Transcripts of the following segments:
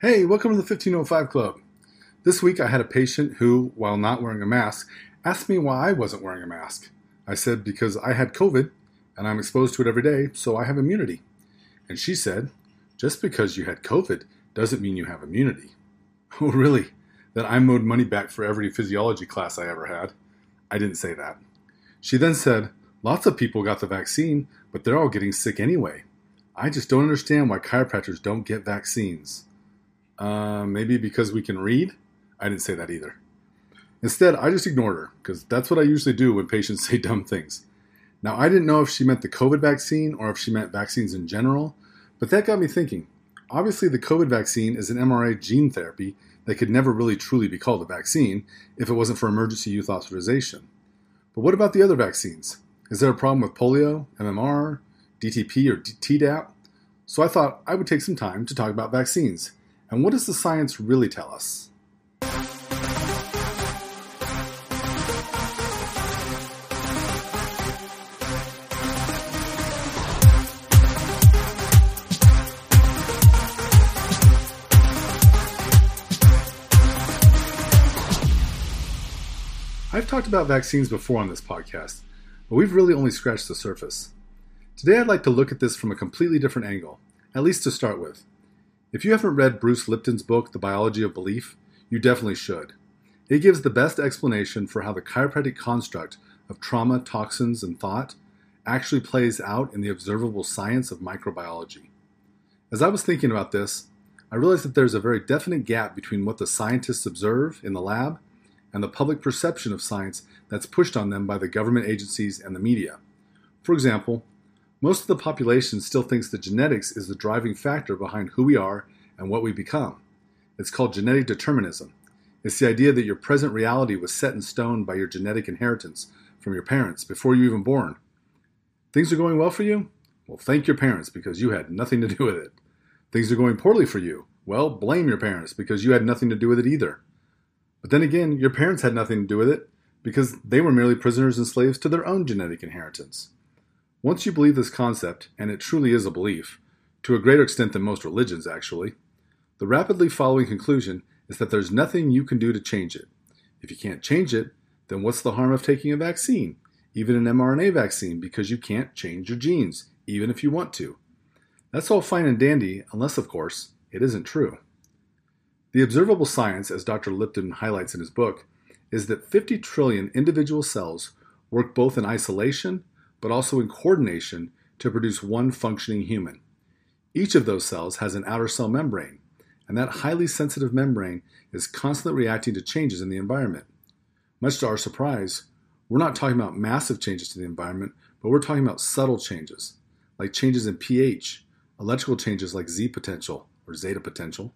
Hey, welcome to the 1505 Club. This week I had a patient who, while not wearing a mask, asked me why I wasn't wearing a mask. I said because I had COVID and I'm exposed to it every day, so I have immunity. And she said, just because you had COVID doesn't mean you have immunity. Oh, really? That I owed money back for every physiology class I ever had? I didn't say that. She then said, Lots of people got the vaccine, but they're all getting sick anyway. I just don't understand why chiropractors don't get vaccines. Uh, maybe because we can read? I didn't say that either. Instead, I just ignored her, because that's what I usually do when patients say dumb things. Now, I didn't know if she meant the COVID vaccine or if she meant vaccines in general, but that got me thinking. Obviously, the COVID vaccine is an mRNA gene therapy that could never really truly be called a vaccine if it wasn't for emergency use authorization. But what about the other vaccines? Is there a problem with polio, MMR, DTP, or Tdap? So I thought I would take some time to talk about vaccines. And what does the science really tell us? I've talked about vaccines before on this podcast, but we've really only scratched the surface. Today I'd like to look at this from a completely different angle, at least to start with. If you haven't read Bruce Lipton's book, The Biology of Belief, you definitely should. It gives the best explanation for how the chiropractic construct of trauma, toxins, and thought actually plays out in the observable science of microbiology. As I was thinking about this, I realized that there's a very definite gap between what the scientists observe in the lab and the public perception of science that's pushed on them by the government agencies and the media. For example, most of the population still thinks that genetics is the driving factor behind who we are and what we become. It's called genetic determinism. It's the idea that your present reality was set in stone by your genetic inheritance from your parents before you even born. Things are going well for you? Well, thank your parents because you had nothing to do with it. Things are going poorly for you? Well, blame your parents because you had nothing to do with it either. But then again, your parents had nothing to do with it because they were merely prisoners and slaves to their own genetic inheritance. Once you believe this concept, and it truly is a belief, to a greater extent than most religions actually, the rapidly following conclusion is that there's nothing you can do to change it. If you can't change it, then what's the harm of taking a vaccine, even an mRNA vaccine, because you can't change your genes, even if you want to? That's all fine and dandy, unless, of course, it isn't true. The observable science, as Dr. Lipton highlights in his book, is that 50 trillion individual cells work both in isolation but also in coordination to produce one functioning human. Each of those cells has an outer cell membrane, and that highly sensitive membrane is constantly reacting to changes in the environment. Much to our surprise, we're not talking about massive changes to the environment, but we're talking about subtle changes, like changes in pH, electrical changes like Z potential or zeta potential,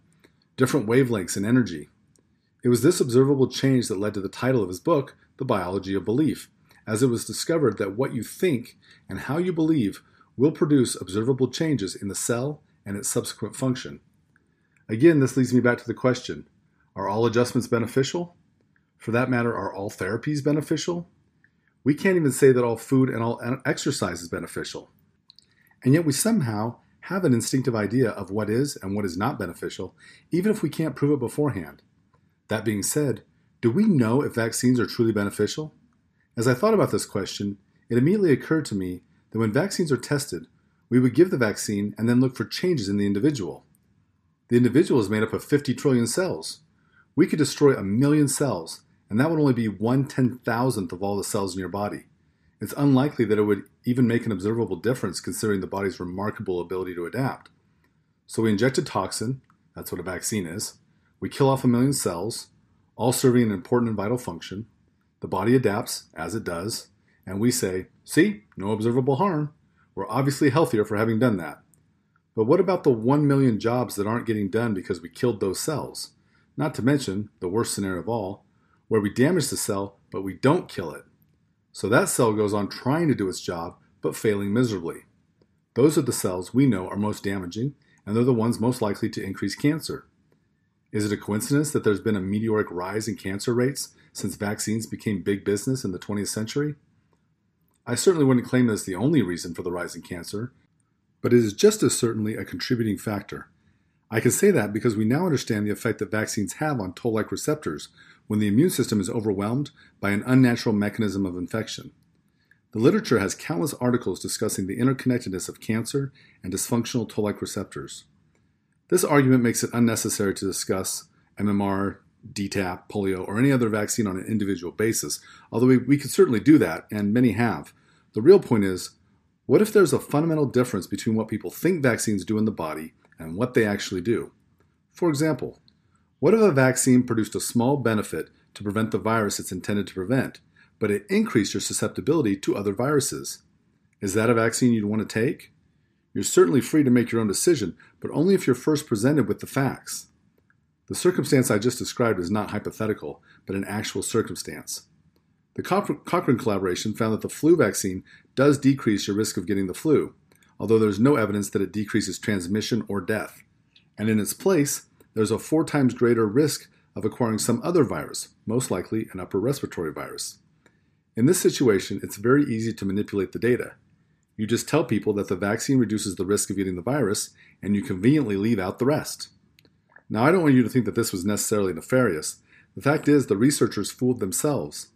different wavelengths and energy. It was this observable change that led to the title of his book, The Biology of Belief, as it was discovered that what you think and how you believe will produce observable changes in the cell and its subsequent function. Again, this leads me back to the question Are all adjustments beneficial? For that matter, are all therapies beneficial? We can't even say that all food and all exercise is beneficial. And yet we somehow have an instinctive idea of what is and what is not beneficial, even if we can't prove it beforehand. That being said, do we know if vaccines are truly beneficial? As I thought about this question, it immediately occurred to me that when vaccines are tested, we would give the vaccine and then look for changes in the individual. The individual is made up of 50 trillion cells. We could destroy a million cells, and that would only be one ten thousandth of all the cells in your body. It's unlikely that it would even make an observable difference considering the body's remarkable ability to adapt. So we inject a toxin, that's what a vaccine is. We kill off a million cells, all serving an important and vital function. The body adapts, as it does, and we say, see, no observable harm. We're obviously healthier for having done that. But what about the 1 million jobs that aren't getting done because we killed those cells? Not to mention, the worst scenario of all, where we damage the cell, but we don't kill it. So that cell goes on trying to do its job, but failing miserably. Those are the cells we know are most damaging, and they're the ones most likely to increase cancer. Is it a coincidence that there's been a meteoric rise in cancer rates since vaccines became big business in the 20th century? I certainly wouldn't claim that it's the only reason for the rise in cancer, but it is just as certainly a contributing factor. I can say that because we now understand the effect that vaccines have on toll like receptors when the immune system is overwhelmed by an unnatural mechanism of infection. The literature has countless articles discussing the interconnectedness of cancer and dysfunctional toll like receptors. This argument makes it unnecessary to discuss MMR, DTaP, polio, or any other vaccine on an individual basis, although we, we could certainly do that, and many have. The real point is what if there's a fundamental difference between what people think vaccines do in the body and what they actually do. For example, what if a vaccine produced a small benefit to prevent the virus it's intended to prevent, but it increased your susceptibility to other viruses? Is that a vaccine you'd want to take? You're certainly free to make your own decision, but only if you're first presented with the facts. The circumstance I just described is not hypothetical, but an actual circumstance. The Cochrane collaboration found that the flu vaccine does decrease your risk of getting the flu, although there's no evidence that it decreases transmission or death. And in its place, there's a four times greater risk of acquiring some other virus, most likely an upper respiratory virus. In this situation, it's very easy to manipulate the data. You just tell people that the vaccine reduces the risk of getting the virus, and you conveniently leave out the rest. Now, I don't want you to think that this was necessarily nefarious. The fact is, the researchers fooled themselves.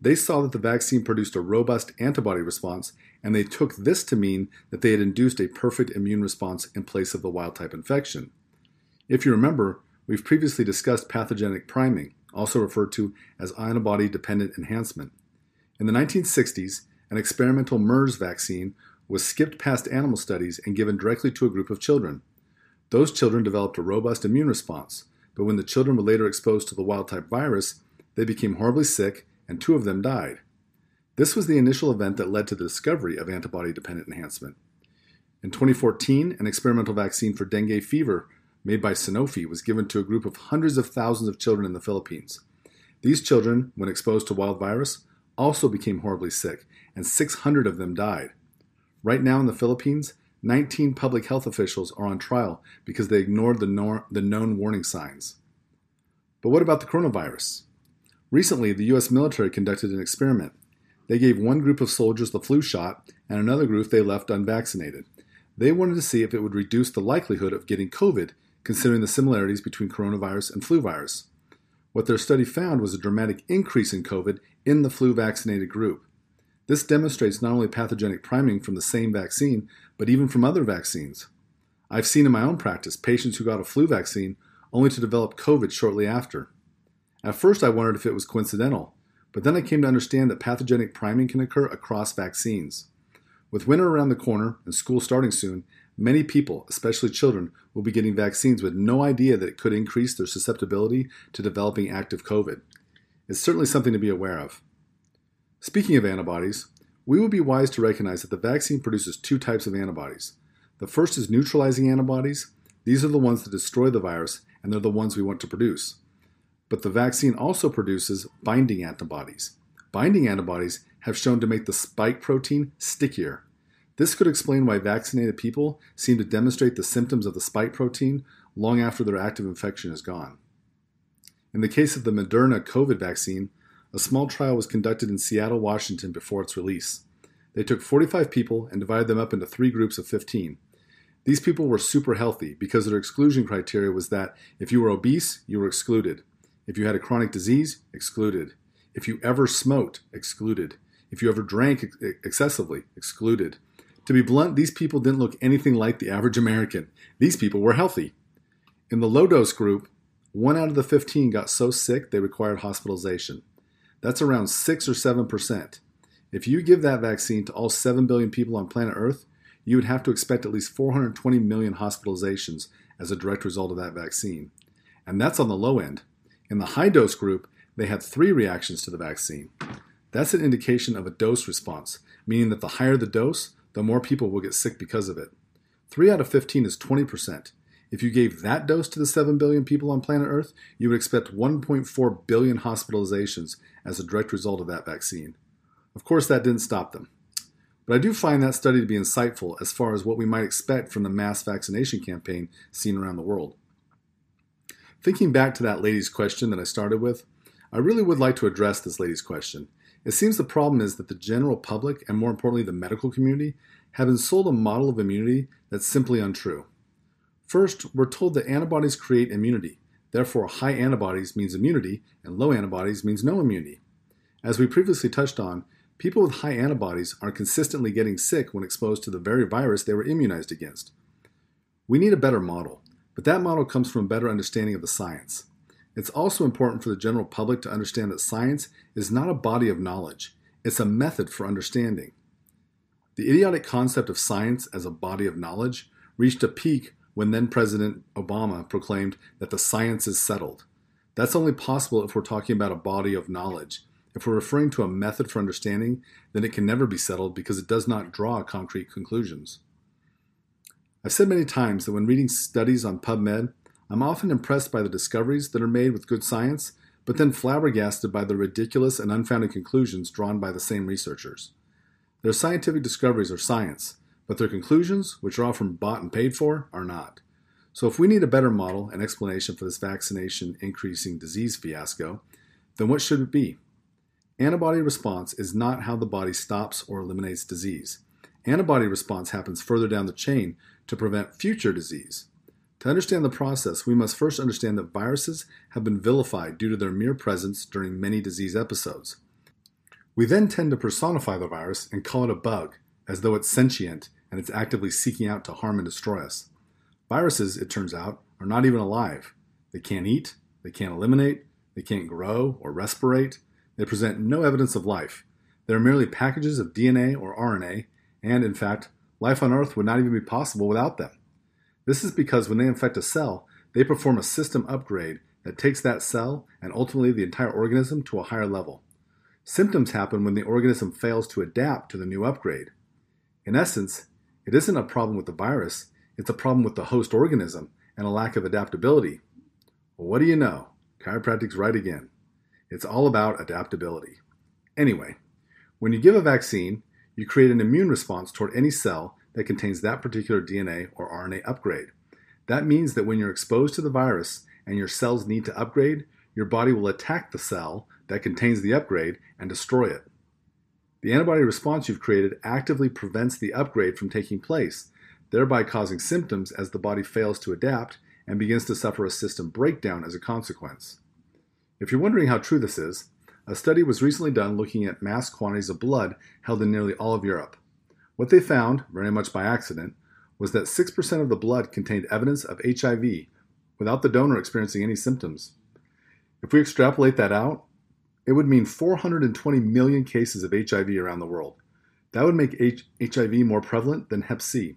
They saw that the vaccine produced a robust antibody response, and they took this to mean that they had induced a perfect immune response in place of the wild type infection. If you remember, we've previously discussed pathogenic priming, also referred to as antibody dependent enhancement. In the 1960s, an experimental MERS vaccine was skipped past animal studies and given directly to a group of children. Those children developed a robust immune response, but when the children were later exposed to the wild type virus, they became horribly sick and two of them died. This was the initial event that led to the discovery of antibody dependent enhancement. In 2014, an experimental vaccine for dengue fever made by Sanofi was given to a group of hundreds of thousands of children in the Philippines. These children, when exposed to wild virus, also became horribly sick, and 600 of them died. Right now in the Philippines, 19 public health officials are on trial because they ignored the, nor- the known warning signs. But what about the coronavirus? Recently, the US military conducted an experiment. They gave one group of soldiers the flu shot and another group they left unvaccinated. They wanted to see if it would reduce the likelihood of getting COVID, considering the similarities between coronavirus and flu virus. What their study found was a dramatic increase in COVID in the flu vaccinated group. This demonstrates not only pathogenic priming from the same vaccine, but even from other vaccines. I've seen in my own practice patients who got a flu vaccine only to develop COVID shortly after. At first, I wondered if it was coincidental, but then I came to understand that pathogenic priming can occur across vaccines. With winter around the corner and school starting soon, many people, especially children, will be getting vaccines with no idea that it could increase their susceptibility to developing active COVID. It's certainly something to be aware of. Speaking of antibodies, we would be wise to recognize that the vaccine produces two types of antibodies. The first is neutralizing antibodies. These are the ones that destroy the virus, and they're the ones we want to produce but the vaccine also produces binding antibodies. Binding antibodies have shown to make the spike protein stickier. This could explain why vaccinated people seem to demonstrate the symptoms of the spike protein long after their active infection is gone. In the case of the Moderna COVID vaccine, a small trial was conducted in Seattle, Washington before its release. They took 45 people and divided them up into three groups of 15. These people were super healthy because their exclusion criteria was that if you were obese, you were excluded. If you had a chronic disease, excluded. If you ever smoked, excluded. If you ever drank ex- excessively, excluded. To be blunt, these people didn't look anything like the average American. These people were healthy. In the low dose group, one out of the 15 got so sick they required hospitalization. That's around 6 or 7%. If you give that vaccine to all 7 billion people on planet Earth, you would have to expect at least 420 million hospitalizations as a direct result of that vaccine. And that's on the low end. In the high dose group, they had three reactions to the vaccine. That's an indication of a dose response, meaning that the higher the dose, the more people will get sick because of it. 3 out of 15 is 20%. If you gave that dose to the 7 billion people on planet Earth, you would expect 1.4 billion hospitalizations as a direct result of that vaccine. Of course, that didn't stop them. But I do find that study to be insightful as far as what we might expect from the mass vaccination campaign seen around the world. Thinking back to that lady's question that I started with, I really would like to address this lady's question. It seems the problem is that the general public, and more importantly the medical community, have been sold a model of immunity that's simply untrue. First, we're told that antibodies create immunity. Therefore, high antibodies means immunity, and low antibodies means no immunity. As we previously touched on, people with high antibodies are consistently getting sick when exposed to the very virus they were immunized against. We need a better model, but that model comes from a better understanding of the science. It's also important for the general public to understand that science is not a body of knowledge, it's a method for understanding. The idiotic concept of science as a body of knowledge reached a peak when then President Obama proclaimed that the science is settled. That's only possible if we're talking about a body of knowledge. If we're referring to a method for understanding, then it can never be settled because it does not draw concrete conclusions. I've said many times that when reading studies on PubMed, I'm often impressed by the discoveries that are made with good science, but then flabbergasted by the ridiculous and unfounded conclusions drawn by the same researchers. Their scientific discoveries are science, but their conclusions, which are often bought and paid for, are not. So, if we need a better model and explanation for this vaccination increasing disease fiasco, then what should it be? Antibody response is not how the body stops or eliminates disease. Antibody response happens further down the chain to prevent future disease. To understand the process, we must first understand that viruses have been vilified due to their mere presence during many disease episodes. We then tend to personify the virus and call it a bug, as though it's sentient and it's actively seeking out to harm and destroy us. Viruses, it turns out, are not even alive. They can't eat, they can't eliminate, they can't grow or respirate, they present no evidence of life. They are merely packages of DNA or RNA, and in fact, life on Earth would not even be possible without them. This is because when they infect a cell, they perform a system upgrade that takes that cell and ultimately the entire organism to a higher level. Symptoms happen when the organism fails to adapt to the new upgrade. In essence, it isn't a problem with the virus, it's a problem with the host organism and a lack of adaptability. Well, what do you know? Chiropractic's right again. It's all about adaptability. Anyway, when you give a vaccine, you create an immune response toward any cell that contains that particular DNA or RNA upgrade. That means that when you're exposed to the virus and your cells need to upgrade, your body will attack the cell that contains the upgrade and destroy it. The antibody response you've created actively prevents the upgrade from taking place, thereby causing symptoms as the body fails to adapt and begins to suffer a system breakdown as a consequence. If you're wondering how true this is, a study was recently done looking at mass quantities of blood held in nearly all of Europe. What they found, very much by accident, was that 6% of the blood contained evidence of HIV without the donor experiencing any symptoms. If we extrapolate that out, it would mean 420 million cases of HIV around the world. That would make H- HIV more prevalent than Hep C.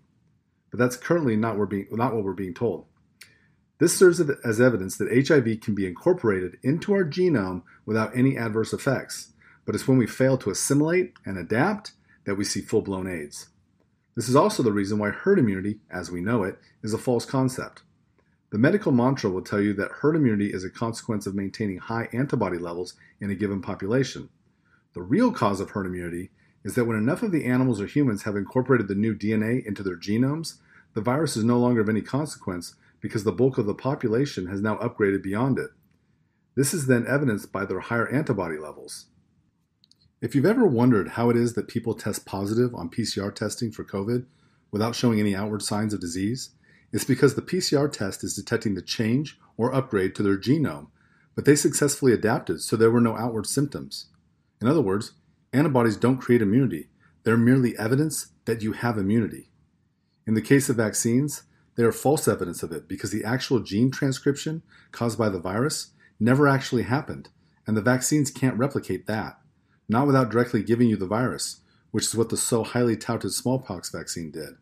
But that's currently not, we're being, not what we're being told. This serves as evidence that HIV can be incorporated into our genome without any adverse effects, but it's when we fail to assimilate and adapt that we see full blown AIDS. This is also the reason why herd immunity, as we know it, is a false concept. The medical mantra will tell you that herd immunity is a consequence of maintaining high antibody levels in a given population. The real cause of herd immunity is that when enough of the animals or humans have incorporated the new DNA into their genomes, the virus is no longer of any consequence because the bulk of the population has now upgraded beyond it. This is then evidenced by their higher antibody levels. If you've ever wondered how it is that people test positive on PCR testing for COVID without showing any outward signs of disease, it's because the PCR test is detecting the change or upgrade to their genome, but they successfully adapted so there were no outward symptoms. In other words, antibodies don't create immunity, they're merely evidence that you have immunity. In the case of vaccines, they are false evidence of it because the actual gene transcription caused by the virus never actually happened, and the vaccines can't replicate that not without directly giving you the virus, which is what the so highly touted smallpox vaccine did.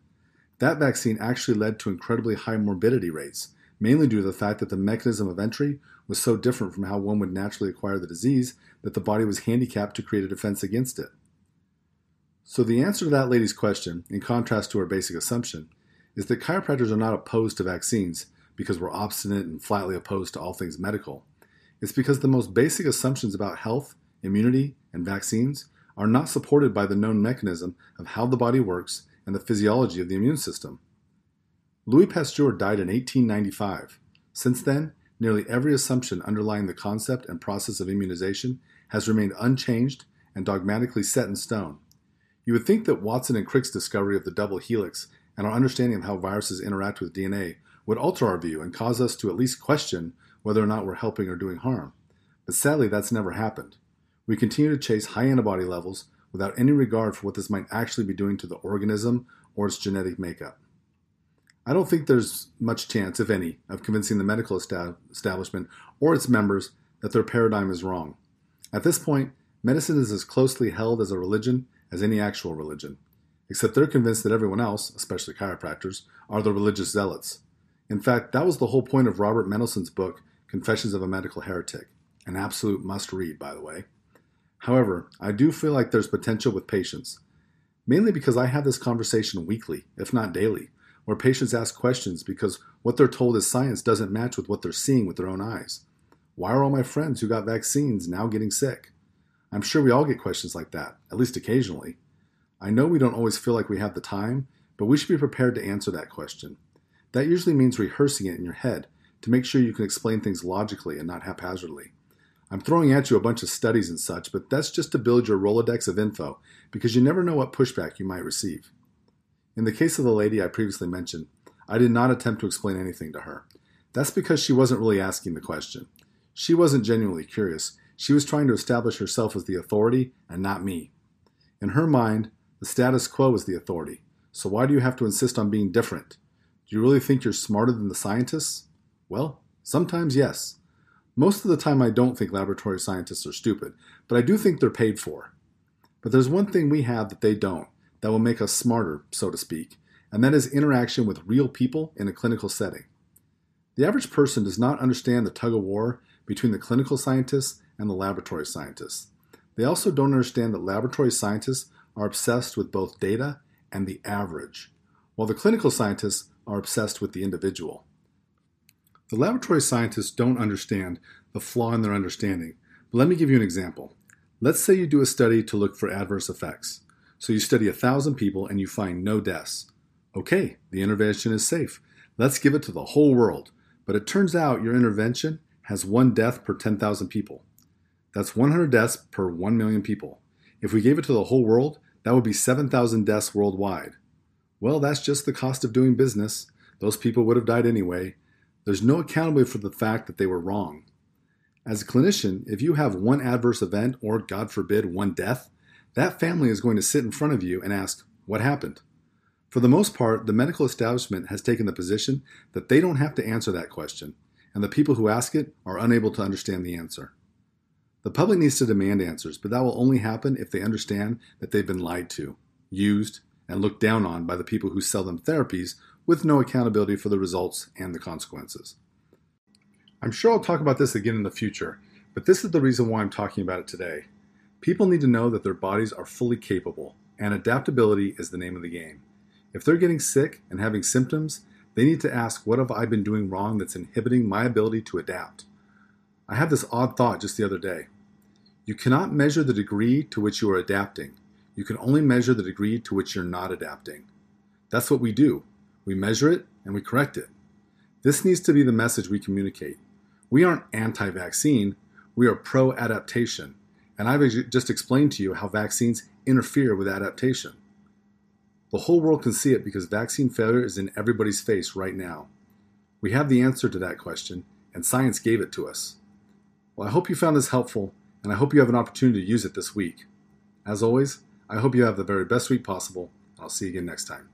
That vaccine actually led to incredibly high morbidity rates, mainly due to the fact that the mechanism of entry was so different from how one would naturally acquire the disease that the body was handicapped to create a defense against it. So, the answer to that lady's question, in contrast to her basic assumption, is that chiropractors are not opposed to vaccines because we're obstinate and flatly opposed to all things medical. It's because the most basic assumptions about health immunity, and vaccines are not supported by the known mechanism of how the body works and the physiology of the immune system. Louis Pasteur died in 1895. Since then, nearly every assumption underlying the concept and process of immunization has remained unchanged and dogmatically set in stone. You would think that Watson and Crick's discovery of the double helix and our understanding of how viruses interact with DNA would alter our view and cause us to at least question whether or not we're helping or doing harm. But sadly, that's never happened. We continue to chase high antibody levels without any regard for what this might actually be doing to the organism or its genetic makeup. I don't think there's much chance, if any, of convincing the medical establishment or its members that their paradigm is wrong. At this point, medicine is as closely held as a religion as any actual religion, except they're convinced that everyone else, especially chiropractors, are the religious zealots. In fact, that was the whole point of Robert Mendelsohn's book, Confessions of a Medical Heretic, an absolute must read, by the way. However, I do feel like there's potential with patients, mainly because I have this conversation weekly, if not daily, where patients ask questions because what they're told as science doesn't match with what they're seeing with their own eyes. Why are all my friends who got vaccines now getting sick? I'm sure we all get questions like that, at least occasionally. I know we don't always feel like we have the time, but we should be prepared to answer that question. That usually means rehearsing it in your head to make sure you can explain things logically and not haphazardly. I'm throwing at you a bunch of studies and such, but that's just to build your Rolodex of info because you never know what pushback you might receive. In the case of the lady I previously mentioned, I did not attempt to explain anything to her. That's because she wasn't really asking the question. She wasn't genuinely curious. She was trying to establish herself as the authority and not me. In her mind, the status quo is the authority. So why do you have to insist on being different? Do you really think you're smarter than the scientists? Well, sometimes yes. Most of the time, I don't think laboratory scientists are stupid, but I do think they're paid for. But there's one thing we have that they don't, that will make us smarter, so to speak, and that is interaction with real people in a clinical setting. The average person does not understand the tug of war between the clinical scientists and the laboratory scientists. They also don't understand that laboratory scientists are obsessed with both data and the average, while the clinical scientists are obsessed with the individual. The laboratory scientists don't understand the flaw in their understanding, but let me give you an example. Let's say you do a study to look for adverse effects. So you study a thousand people and you find no deaths. Okay, the intervention is safe. Let's give it to the whole world. But it turns out your intervention has one death per 10,000 people. That's 100 deaths per 1 million people. If we gave it to the whole world, that would be 7,000 deaths worldwide. Well, that's just the cost of doing business. Those people would have died anyway. There's no accountability for the fact that they were wrong. As a clinician, if you have one adverse event or, God forbid, one death, that family is going to sit in front of you and ask, What happened? For the most part, the medical establishment has taken the position that they don't have to answer that question, and the people who ask it are unable to understand the answer. The public needs to demand answers, but that will only happen if they understand that they've been lied to, used, and looked down on by the people who sell them therapies with no accountability for the results and the consequences. I'm sure I'll talk about this again in the future, but this is the reason why I'm talking about it today. People need to know that their bodies are fully capable, and adaptability is the name of the game. If they're getting sick and having symptoms, they need to ask, What have I been doing wrong that's inhibiting my ability to adapt? I had this odd thought just the other day. You cannot measure the degree to which you are adapting. You can only measure the degree to which you're not adapting. That's what we do. We measure it and we correct it. This needs to be the message we communicate. We aren't anti vaccine, we are pro adaptation and I've just explained to you how vaccines interfere with adaptation. The whole world can see it because vaccine failure is in everybody's face right now. We have the answer to that question, and science gave it to us. Well, I hope you found this helpful, and I hope you have an opportunity to use it this week. As always, I hope you have the very best week possible. I'll see you again next time.